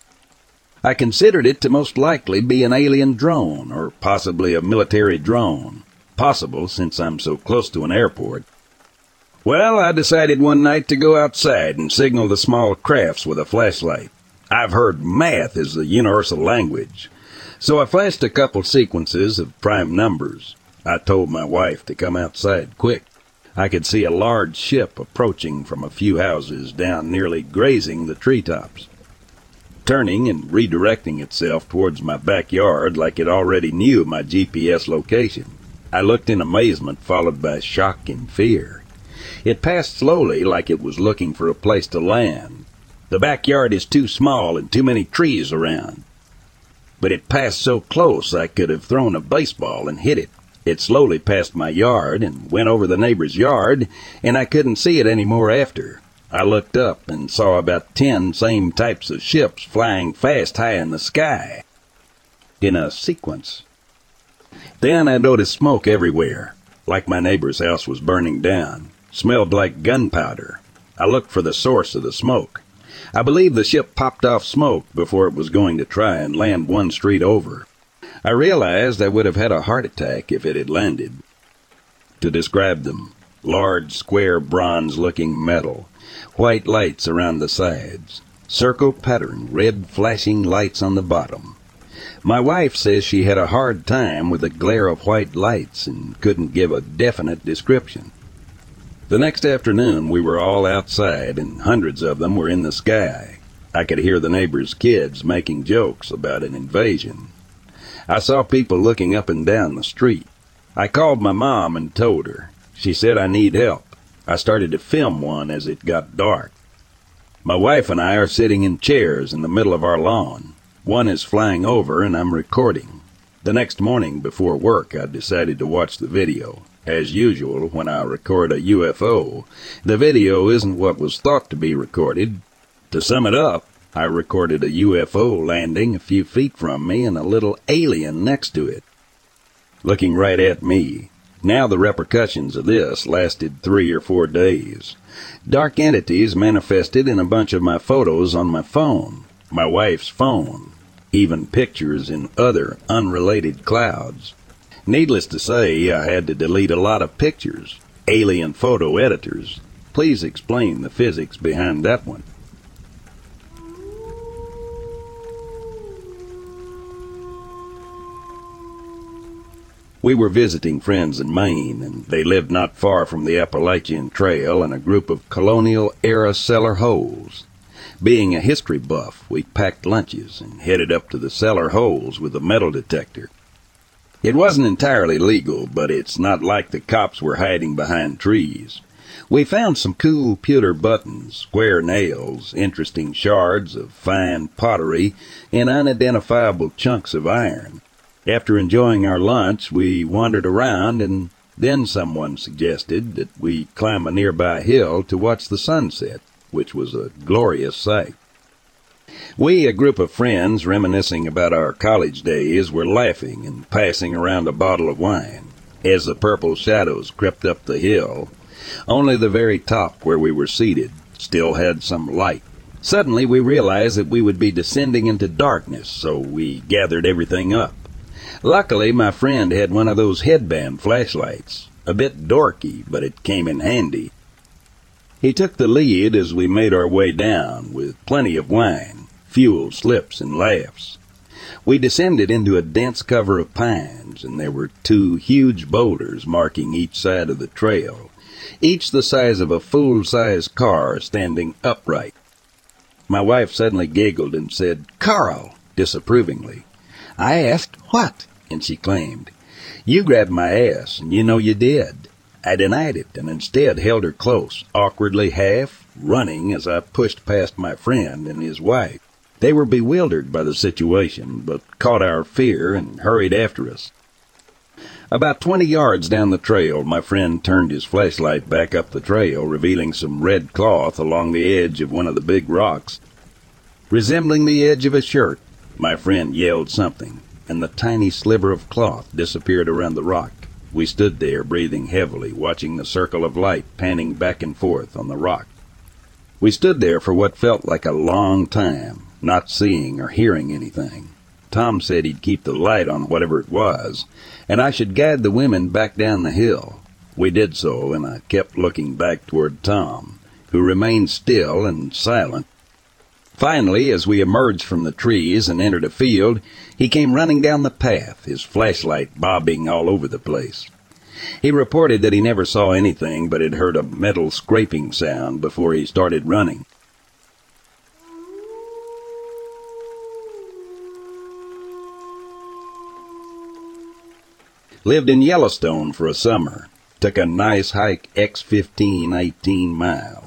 I considered it to most likely be an alien drone or possibly a military drone. Possible since I'm so close to an airport. Well, I decided one night to go outside and signal the small crafts with a flashlight. I've heard math is the universal language. So I flashed a couple sequences of prime numbers. I told my wife to come outside quick. I could see a large ship approaching from a few houses down nearly grazing the treetops. Turning and redirecting itself towards my backyard like it already knew my GPS location. I looked in amazement followed by shock and fear. It passed slowly like it was looking for a place to land. The backyard is too small and too many trees around but it passed so close I could have thrown a baseball and hit it. It slowly passed my yard and went over the neighbor's yard, and I couldn't see it any more after. I looked up and saw about ten same types of ships flying fast high in the sky. in a sequence. Then I noticed smoke everywhere, like my neighbor's house was burning down. Smelled like gunpowder. I looked for the source of the smoke. I believe the ship popped off smoke before it was going to try and land one street over. I realized I would have had a heart attack if it had landed. To describe them, large, square, bronze looking metal, white lights around the sides, circle pattern, red flashing lights on the bottom. My wife says she had a hard time with the glare of white lights and couldn't give a definite description. The next afternoon we were all outside and hundreds of them were in the sky. I could hear the neighbors' kids making jokes about an invasion. I saw people looking up and down the street. I called my mom and told her. She said I need help. I started to film one as it got dark. My wife and I are sitting in chairs in the middle of our lawn. One is flying over and I'm recording. The next morning before work, I decided to watch the video. As usual, when I record a UFO, the video isn't what was thought to be recorded. To sum it up, I recorded a UFO landing a few feet from me and a little alien next to it, looking right at me. Now the repercussions of this lasted three or four days. Dark entities manifested in a bunch of my photos on my phone, my wife's phone, even pictures in other unrelated clouds. Needless to say, I had to delete a lot of pictures. Alien photo editors. Please explain the physics behind that one. We were visiting friends in Maine, and they lived not far from the Appalachian Trail in a group of colonial era cellar holes. Being a history buff, we packed lunches and headed up to the cellar holes with a metal detector. It wasn't entirely legal, but it's not like the cops were hiding behind trees. We found some cool pewter buttons, square nails, interesting shards of fine pottery, and unidentifiable chunks of iron. After enjoying our lunch, we wandered around, and then someone suggested that we climb a nearby hill to watch the sunset, which was a glorious sight. We, a group of friends reminiscing about our college days, were laughing and passing around a bottle of wine as the purple shadows crept up the hill. Only the very top where we were seated still had some light. Suddenly we realized that we would be descending into darkness, so we gathered everything up. Luckily, my friend had one of those headband flashlights. A bit dorky, but it came in handy. He took the lead as we made our way down, with plenty of wine, fuel slips, and laughs. We descended into a dense cover of pines, and there were two huge boulders marking each side of the trail, each the size of a full-size car standing upright. My wife suddenly giggled and said, Carl, disapprovingly. I asked, what? And she claimed, You grabbed my ass, and you know you did. I denied it, and instead held her close, awkwardly half, running as I pushed past my friend and his wife. They were bewildered by the situation, but caught our fear and hurried after us. About twenty yards down the trail, my friend turned his flashlight back up the trail, revealing some red cloth along the edge of one of the big rocks. Resembling the edge of a shirt, my friend yelled something and the tiny sliver of cloth disappeared around the rock. We stood there, breathing heavily, watching the circle of light panning back and forth on the rock. We stood there for what felt like a long time, not seeing or hearing anything. Tom said he'd keep the light on whatever it was, and I should guide the women back down the hill. We did so, and I kept looking back toward Tom, who remained still and silent Finally, as we emerged from the trees and entered a field, he came running down the path, his flashlight bobbing all over the place. He reported that he never saw anything but had heard a metal scraping sound before he started running. Lived in Yellowstone for a summer. Took a nice hike X15 18 miles.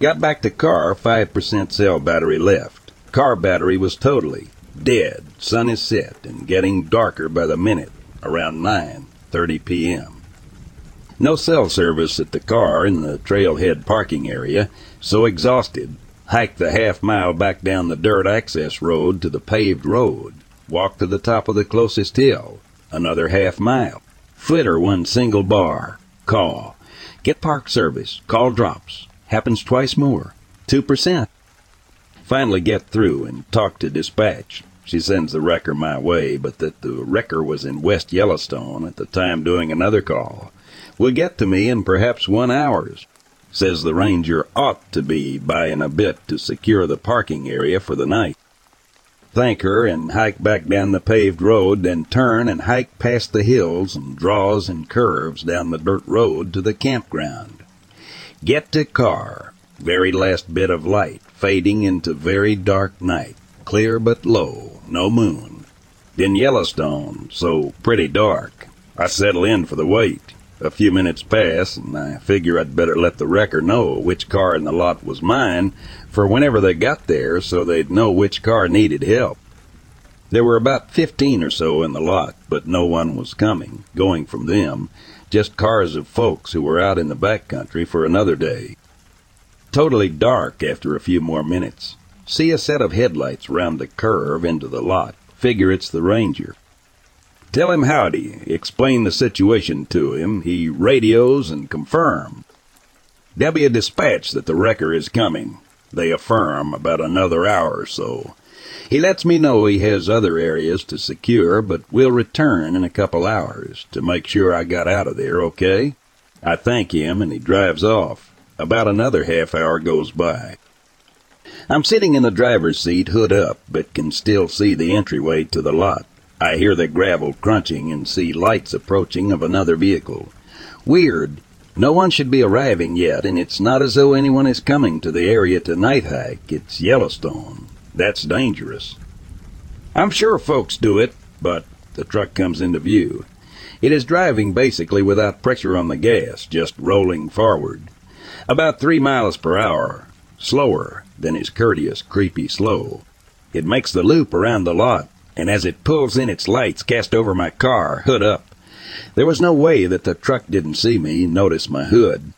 Got back to car, 5% cell battery left. Car battery was totally dead. Sun is set and getting darker by the minute, around 9:30 p.m. No cell service at the car in the trailhead parking area, so exhausted, hiked the half mile back down the dirt access road to the paved road. walk to the top of the closest hill, another half mile, flitter one single bar, call, get park service, call drops, happens twice more, 2%. Finally get through and talk to dispatch. She sends the wrecker my way, but that the wrecker was in West Yellowstone at the time doing another call. Will get to me in perhaps one hour's. Says the ranger ought to be by in a bit to secure the parking area for the night. Thank her and hike back down the paved road, then turn and hike past the hills and draws and curves down the dirt road to the campground. Get to car, very last bit of light, fading into very dark night, clear but low, no moon. Then Yellowstone, so pretty dark. I settle in for the wait. A few minutes pass, and I figure I'd better let the wrecker know which car in the lot was mine for whenever they got there so they'd know which car needed help. There were about fifteen or so in the lot, but no one was coming, going from them, just cars of folks who were out in the back country for another day. Totally dark after a few more minutes. See a set of headlights round the curve into the lot. Figure it's the ranger. Tell him howdy, explain the situation to him. He radios and confirm. There'll be a dispatch that the wrecker is coming. They affirm about another hour or so. He lets me know he has other areas to secure, but will return in a couple hours to make sure I got out of there okay. I thank him and he drives off. About another half hour goes by. I'm sitting in the driver's seat, hood up, but can still see the entryway to the lot. I hear the gravel crunching and see lights approaching of another vehicle. Weird. No one should be arriving yet, and it's not as though anyone is coming to the area to night hike. It's Yellowstone. That's dangerous. I'm sure folks do it, but the truck comes into view. It is driving basically without pressure on the gas, just rolling forward. About three miles per hour, slower than his courteous, creepy slow. It makes the loop around the lot, and as it pulls in its lights cast over my car, hood up. There was no way that the truck didn't see me, notice my hood.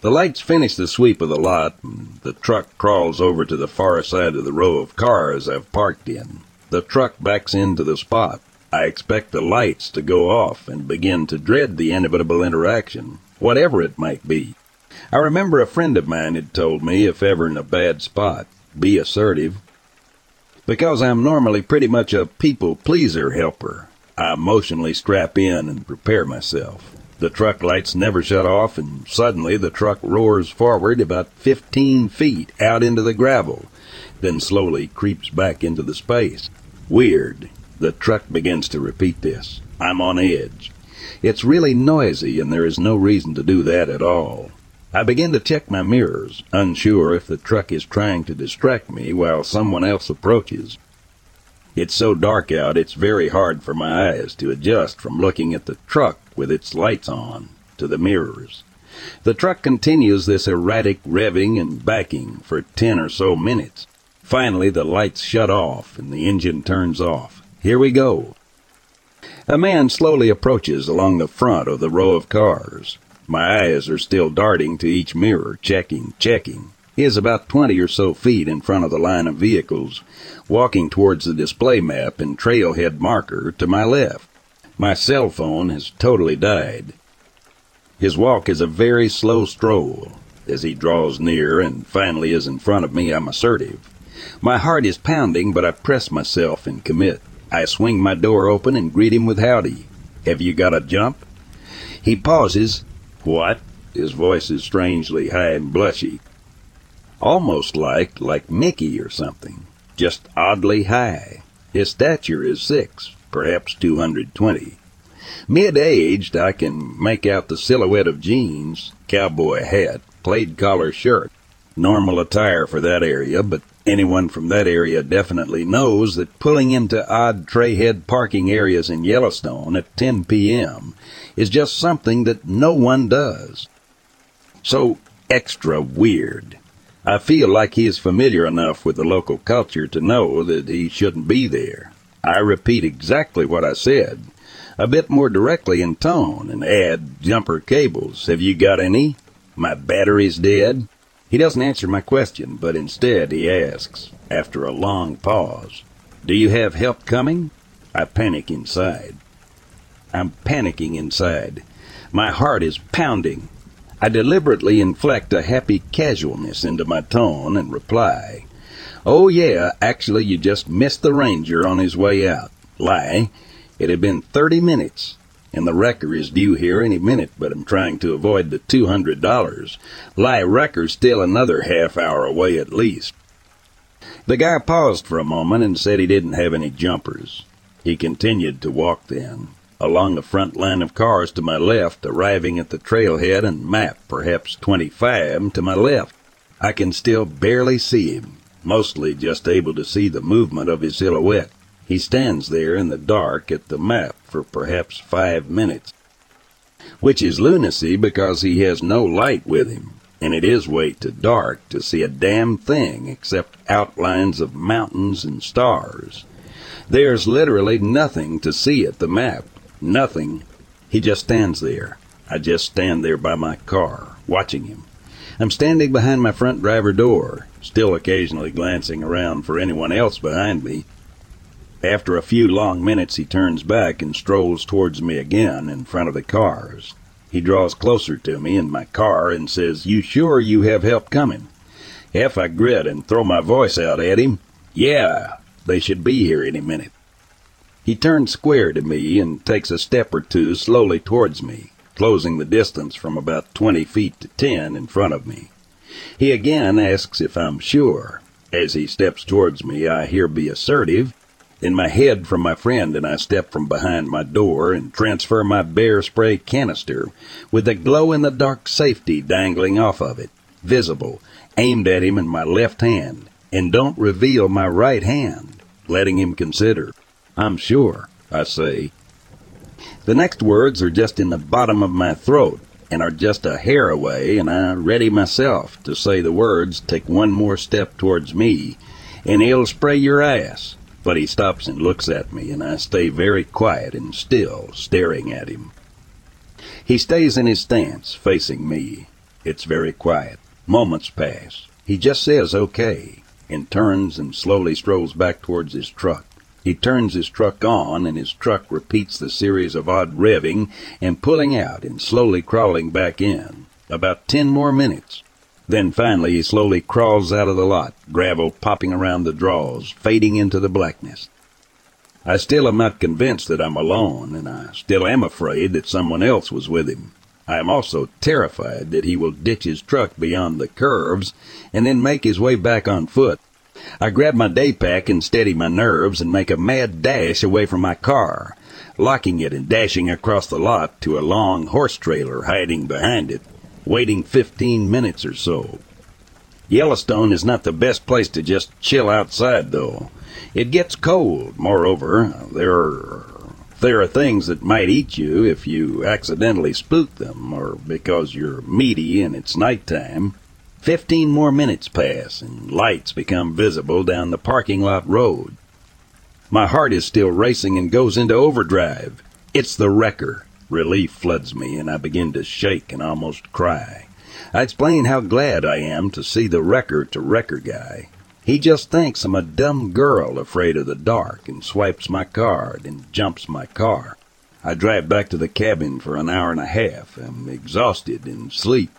The lights finish the sweep of the lot, and the truck crawls over to the far side of the row of cars I've parked in. The truck backs into the spot. I expect the lights to go off and begin to dread the inevitable interaction, whatever it might be. I remember a friend of mine had told me if ever in a bad spot, be assertive, because I'm normally pretty much a people pleaser helper, I emotionally strap in and prepare myself. The truck lights never shut off, and suddenly the truck roars forward about 15 feet out into the gravel, then slowly creeps back into the space. Weird. The truck begins to repeat this. I'm on edge. It's really noisy, and there is no reason to do that at all. I begin to check my mirrors, unsure if the truck is trying to distract me while someone else approaches. It's so dark out, it's very hard for my eyes to adjust from looking at the truck with its lights on to the mirrors. The truck continues this erratic revving and backing for ten or so minutes. Finally, the lights shut off and the engine turns off. Here we go. A man slowly approaches along the front of the row of cars. My eyes are still darting to each mirror, checking, checking. He is about twenty or so feet in front of the line of vehicles, walking towards the display map and trailhead marker to my left. My cell phone has totally died. His walk is a very slow stroll. As he draws near and finally is in front of me, I'm assertive. My heart is pounding, but I press myself and commit. I swing my door open and greet him with howdy. Have you got a jump? He pauses, what? His voice is strangely high and blushy. Almost like, like Mickey or something. Just oddly high. His stature is six, perhaps 220. Mid-aged, I can make out the silhouette of jeans, cowboy hat, plaid collar shirt. Normal attire for that area, but anyone from that area definitely knows that pulling into odd trailhead parking areas in Yellowstone at 10 p.m is just something that no one does. So extra weird. I feel like he is familiar enough with the local culture to know that he shouldn't be there. I repeat exactly what I said, a bit more directly in tone, and add jumper cables. Have you got any? My battery's dead. He doesn't answer my question, but instead he asks, after a long pause, Do you have help coming? I panic inside. I'm panicking inside. My heart is pounding. I deliberately inflect a happy casualness into my tone and reply, Oh yeah, actually you just missed the ranger on his way out. Lie. It had been thirty minutes, and the wrecker is due here any minute, but I'm trying to avoid the two hundred dollars. Lie wrecker's still another half hour away at least. The guy paused for a moment and said he didn't have any jumpers. He continued to walk then, along the front line of cars to my left, arriving at the trailhead and map, perhaps 25, to my left. I can still barely see him, mostly just able to see the movement of his silhouette. He stands there in the dark at the map for perhaps five minutes, which is lunacy because he has no light with him, and it is way too dark to see a damn thing except outlines of mountains and stars. There's literally nothing to see at the map. Nothing. He just stands there. I just stand there by my car, watching him. I'm standing behind my front driver door, still occasionally glancing around for anyone else behind me. After a few long minutes, he turns back and strolls towards me again in front of the cars. He draws closer to me in my car and says, You sure you have help coming? Half I grit and throw my voice out at him. Yeah, they should be here any minute. He turns square to me and takes a step or two slowly towards me, closing the distance from about twenty feet to ten in front of me. He again asks if I'm sure. As he steps towards me, I hear be assertive, in my head from my friend, and I step from behind my door and transfer my bear spray canister with a glow in the dark safety dangling off of it, visible, aimed at him in my left hand, and don't reveal my right hand, letting him consider. I'm sure, I say. The next words are just in the bottom of my throat and are just a hair away, and I ready myself to say the words, take one more step towards me, and he'll spray your ass. But he stops and looks at me, and I stay very quiet and still, staring at him. He stays in his stance, facing me. It's very quiet. Moments pass. He just says okay, and turns and slowly strolls back towards his truck. He turns his truck on, and his truck repeats the series of odd revving and pulling out and slowly crawling back in. About ten more minutes. Then finally he slowly crawls out of the lot, gravel popping around the draws, fading into the blackness. I still am not convinced that I'm alone, and I still am afraid that someone else was with him. I am also terrified that he will ditch his truck beyond the curves and then make his way back on foot. I grab my day pack and steady my nerves and make a mad dash away from my car, locking it and dashing across the lot to a long horse trailer hiding behind it waiting 15 minutes or so. Yellowstone is not the best place to just chill outside, though. It gets cold. Moreover, there are there are things that might eat you if you accidentally spook them, or because you're meaty and it's nighttime. Fifteen more minutes pass, and lights become visible down the parking lot road. My heart is still racing and goes into overdrive. It's the wrecker. Relief floods me, and I begin to shake and almost cry. I explain how glad I am to see the wrecker to wrecker guy. He just thinks I'm a dumb girl afraid of the dark and swipes my card and jumps my car. I drive back to the cabin for an hour and a half. I'm exhausted and sleep.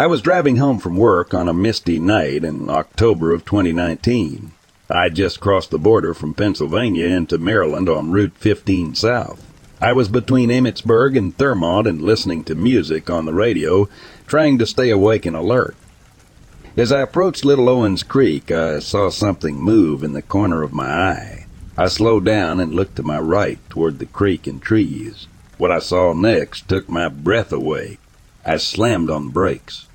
I was driving home from work on a misty night in October of 2019. I would just crossed the border from Pennsylvania into Maryland on Route 15 South. I was between Emmitsburg and Thurmont and listening to music on the radio, trying to stay awake and alert. As I approached Little Owens Creek, I saw something move in the corner of my eye. I slowed down and looked to my right toward the creek and trees. What I saw next took my breath away. I slammed on the brakes.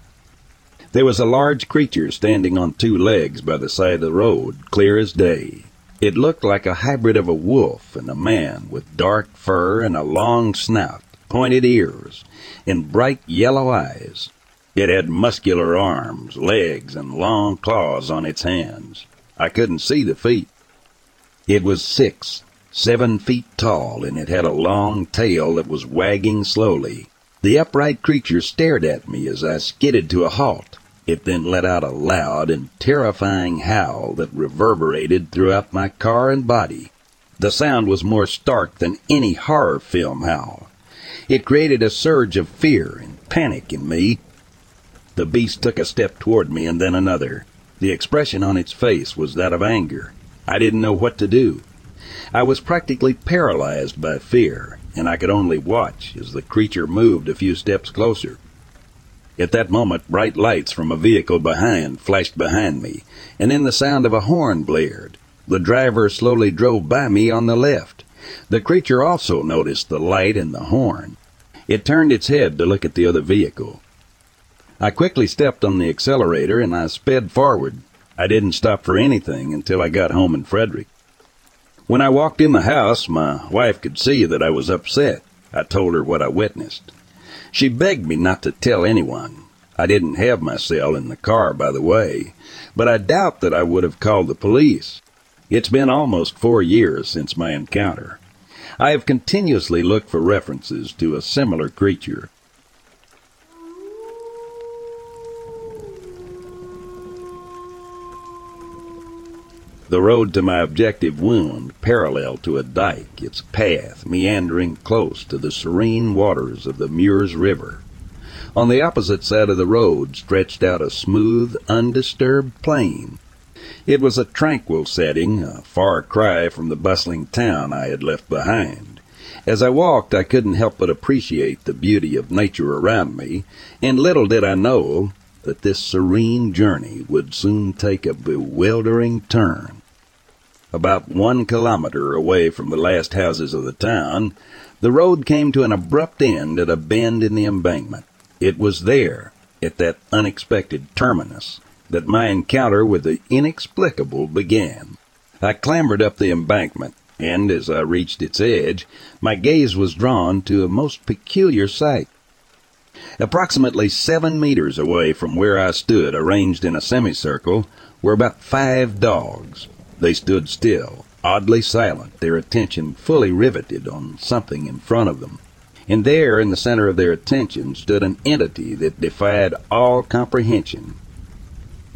There was a large creature standing on two legs by the side of the road, clear as day. It looked like a hybrid of a wolf and a man with dark fur and a long snout, pointed ears, and bright yellow eyes. It had muscular arms, legs, and long claws on its hands. I couldn't see the feet. It was six, seven feet tall, and it had a long tail that was wagging slowly. The upright creature stared at me as I skidded to a halt. It then let out a loud and terrifying howl that reverberated throughout my car and body. The sound was more stark than any horror film howl. It created a surge of fear and panic in me. The beast took a step toward me and then another. The expression on its face was that of anger. I didn't know what to do. I was practically paralyzed by fear, and I could only watch as the creature moved a few steps closer. At that moment, bright lights from a vehicle behind flashed behind me, and then the sound of a horn blared. The driver slowly drove by me on the left. The creature also noticed the light and the horn. It turned its head to look at the other vehicle. I quickly stepped on the accelerator and I sped forward. I didn't stop for anything until I got home in Frederick. When I walked in the house, my wife could see that I was upset. I told her what I witnessed. She begged me not to tell anyone. I didn't have my cell in the car, by the way, but I doubt that I would have called the police. It's been almost four years since my encounter. I have continuously looked for references to a similar creature. The road to my objective wound parallel to a dike, its path meandering close to the serene waters of the Muirs River. On the opposite side of the road stretched out a smooth, undisturbed plain. It was a tranquil setting, a far cry from the bustling town I had left behind. As I walked, I couldn't help but appreciate the beauty of nature around me, and little did I know that this serene journey would soon take a bewildering turn. About one kilometer away from the last houses of the town, the road came to an abrupt end at a bend in the embankment. It was there, at that unexpected terminus, that my encounter with the inexplicable began. I clambered up the embankment, and as I reached its edge, my gaze was drawn to a most peculiar sight. Approximately seven meters away from where I stood, arranged in a semicircle, were about five dogs. They stood still, oddly silent, their attention fully riveted on something in front of them. And there, in the center of their attention, stood an entity that defied all comprehension.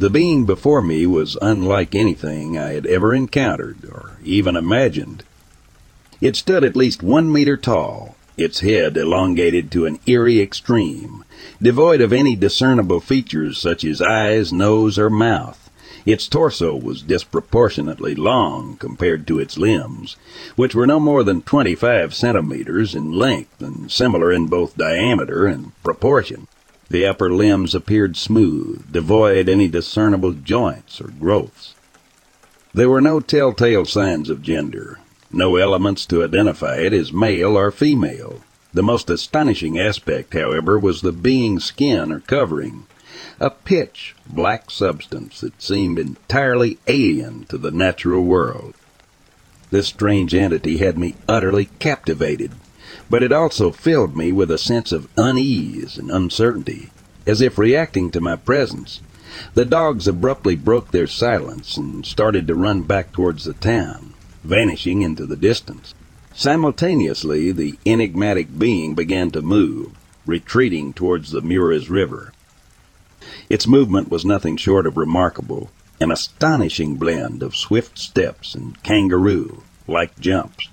The being before me was unlike anything I had ever encountered or even imagined. It stood at least one meter tall, its head elongated to an eerie extreme, devoid of any discernible features such as eyes, nose, or mouth. Its torso was disproportionately long compared to its limbs, which were no more than 25 centimeters in length and similar in both diameter and proportion. The upper limbs appeared smooth, devoid any discernible joints or growths. There were no telltale signs of gender, no elements to identify it as male or female. The most astonishing aspect, however, was the being's skin or covering, a pitch black substance that seemed entirely alien to the natural world. This strange entity had me utterly captivated, but it also filled me with a sense of unease and uncertainty, as if reacting to my presence. The dogs abruptly broke their silence and started to run back towards the town vanishing into the distance. Simultaneously, the enigmatic being began to move, retreating towards the Muirs River. Its movement was nothing short of remarkable, an astonishing blend of swift steps and kangaroo like jumps.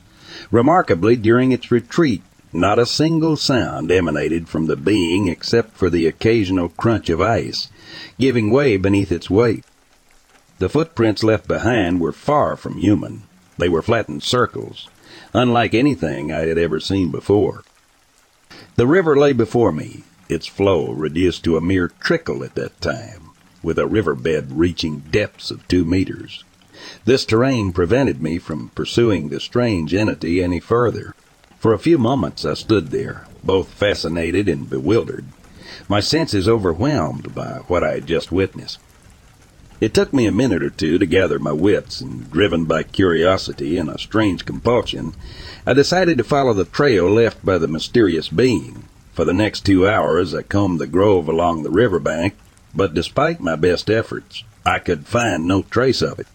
Remarkably, during its retreat, not a single sound emanated from the being except for the occasional crunch of ice, giving way beneath its weight. The footprints left behind were far from human, they were flattened circles, unlike anything I had ever seen before. The river lay before me, its flow reduced to a mere trickle at that time, with a riverbed reaching depths of two meters. This terrain prevented me from pursuing the strange entity any further. For a few moments I stood there, both fascinated and bewildered, my senses overwhelmed by what I had just witnessed. It took me a minute or two to gather my wits, and driven by curiosity and a strange compulsion, I decided to follow the trail left by the mysterious being. For the next two hours I combed the grove along the river bank, but despite my best efforts, I could find no trace of it.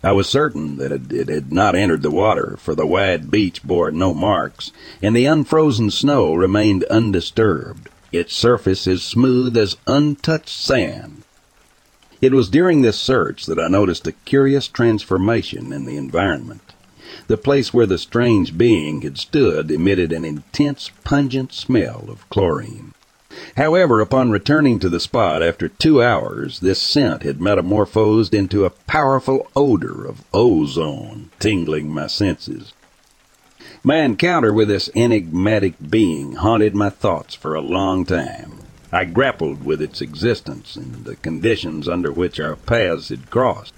I was certain that it, it, had not entered the water, for the wide beach bore no marks, and the unfrozen snow remained undisturbed, its surface as smooth as untouched sand. It was during this search that I noticed a curious transformation in the environment. The place where the strange being had stood emitted an intense, pungent smell of chlorine. However, upon returning to the spot after two hours, this scent had metamorphosed into a powerful odor of ozone, tingling my senses. My encounter with this enigmatic being haunted my thoughts for a long time. I grappled with its existence and the conditions under which our paths had crossed.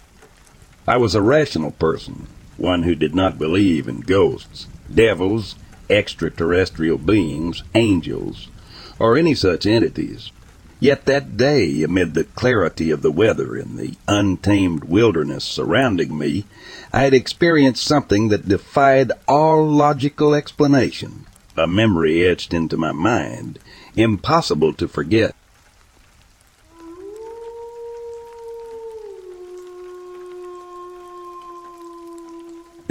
I was a rational person, one who did not believe in ghosts, devils, extraterrestrial beings, angels, or any such entities. Yet that day, amid the clarity of the weather and the untamed wilderness surrounding me, I had experienced something that defied all logical explanation, a memory etched into my mind, impossible to forget.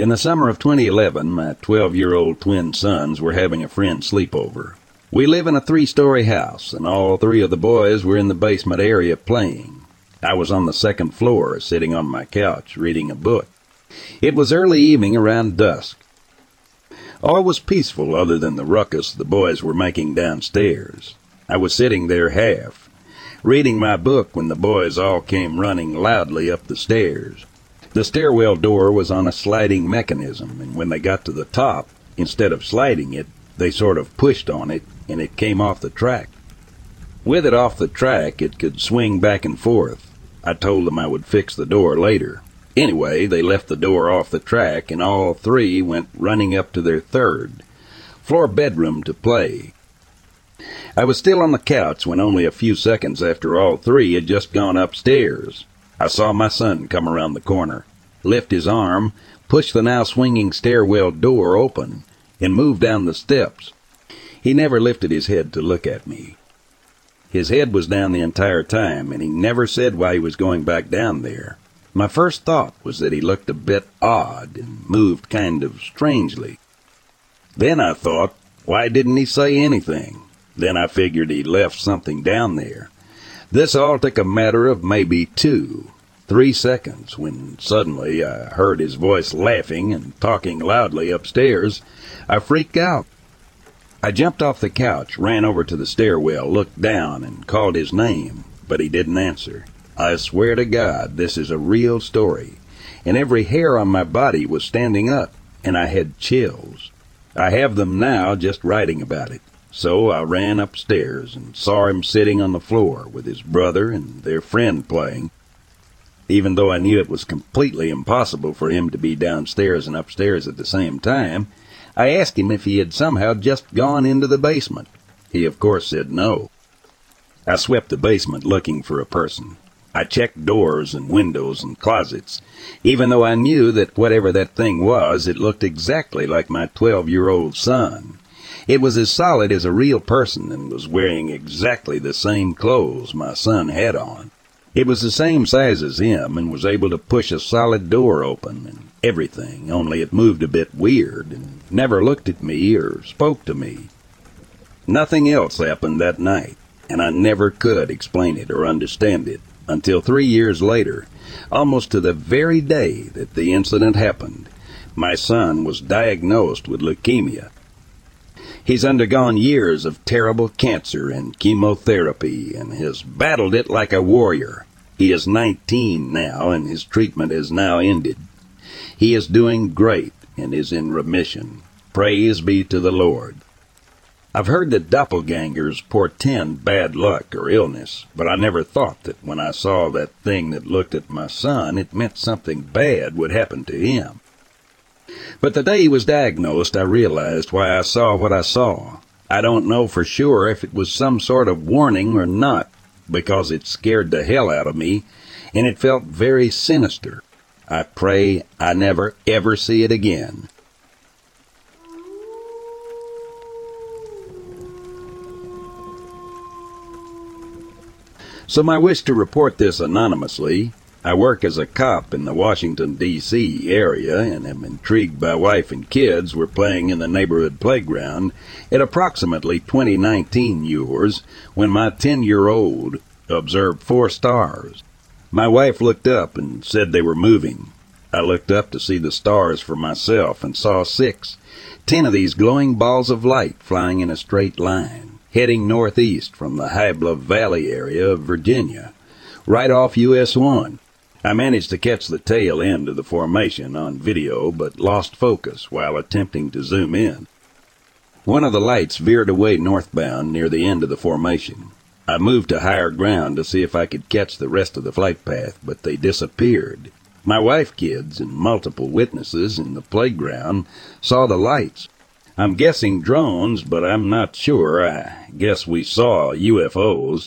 In the summer of 2011, my 12 year old twin sons were having a friend sleepover. We live in a three story house, and all three of the boys were in the basement area playing. I was on the second floor, sitting on my couch, reading a book. It was early evening around dusk. All was peaceful other than the ruckus the boys were making downstairs. I was sitting there half, reading my book when the boys all came running loudly up the stairs. The stairwell door was on a sliding mechanism, and when they got to the top, instead of sliding it, they sort of pushed on it and it came off the track. With it off the track, it could swing back and forth. I told them I would fix the door later. Anyway, they left the door off the track, and all three went running up to their third floor bedroom to play. I was still on the couch when only a few seconds after all three had just gone upstairs, I saw my son come around the corner, lift his arm, push the now swinging stairwell door open, and move down the steps. He never lifted his head to look at me. His head was down the entire time, and he never said why he was going back down there. My first thought was that he looked a bit odd and moved kind of strangely. Then I thought, why didn't he say anything? Then I figured he left something down there. This all took a matter of maybe two, three seconds when suddenly I heard his voice laughing and talking loudly upstairs. I freaked out. I jumped off the couch, ran over to the stairwell, looked down, and called his name, but he didn't answer. I swear to God, this is a real story, and every hair on my body was standing up, and I had chills. I have them now just writing about it. So I ran upstairs and saw him sitting on the floor with his brother and their friend playing. Even though I knew it was completely impossible for him to be downstairs and upstairs at the same time, I asked him if he had somehow just gone into the basement. He, of course, said no. I swept the basement looking for a person. I checked doors and windows and closets. Even though I knew that whatever that thing was, it looked exactly like my 12 year old son. It was as solid as a real person and was wearing exactly the same clothes my son had on. It was the same size as him and was able to push a solid door open and everything, only it moved a bit weird and never looked at me or spoke to me. Nothing else happened that night, and I never could explain it or understand it until three years later, almost to the very day that the incident happened. My son was diagnosed with leukemia. He's undergone years of terrible cancer and chemotherapy and has battled it like a warrior. He is 19 now and his treatment is now ended. He is doing great and is in remission. Praise be to the Lord. I've heard that doppelgangers portend bad luck or illness, but I never thought that when I saw that thing that looked at my son, it meant something bad would happen to him. But the day he was diagnosed, I realized why I saw what I saw. I don't know for sure if it was some sort of warning or not, because it scared the hell out of me, and it felt very sinister. I pray I never ever see it again. So my wish to report this anonymously I work as a cop in the Washington, D.C. area and am intrigued by wife and kids were playing in the neighborhood playground at approximately 2019 yours when my 10-year-old observed four stars. My wife looked up and said they were moving. I looked up to see the stars for myself and saw six, ten of these glowing balls of light flying in a straight line, heading northeast from the Bluff Valley area of Virginia, right off US 1. I managed to catch the tail end of the formation on video, but lost focus while attempting to zoom in. One of the lights veered away northbound near the end of the formation. I moved to higher ground to see if I could catch the rest of the flight path, but they disappeared. My wife, kids, and multiple witnesses in the playground saw the lights. I'm guessing drones, but I'm not sure. I guess we saw UFOs.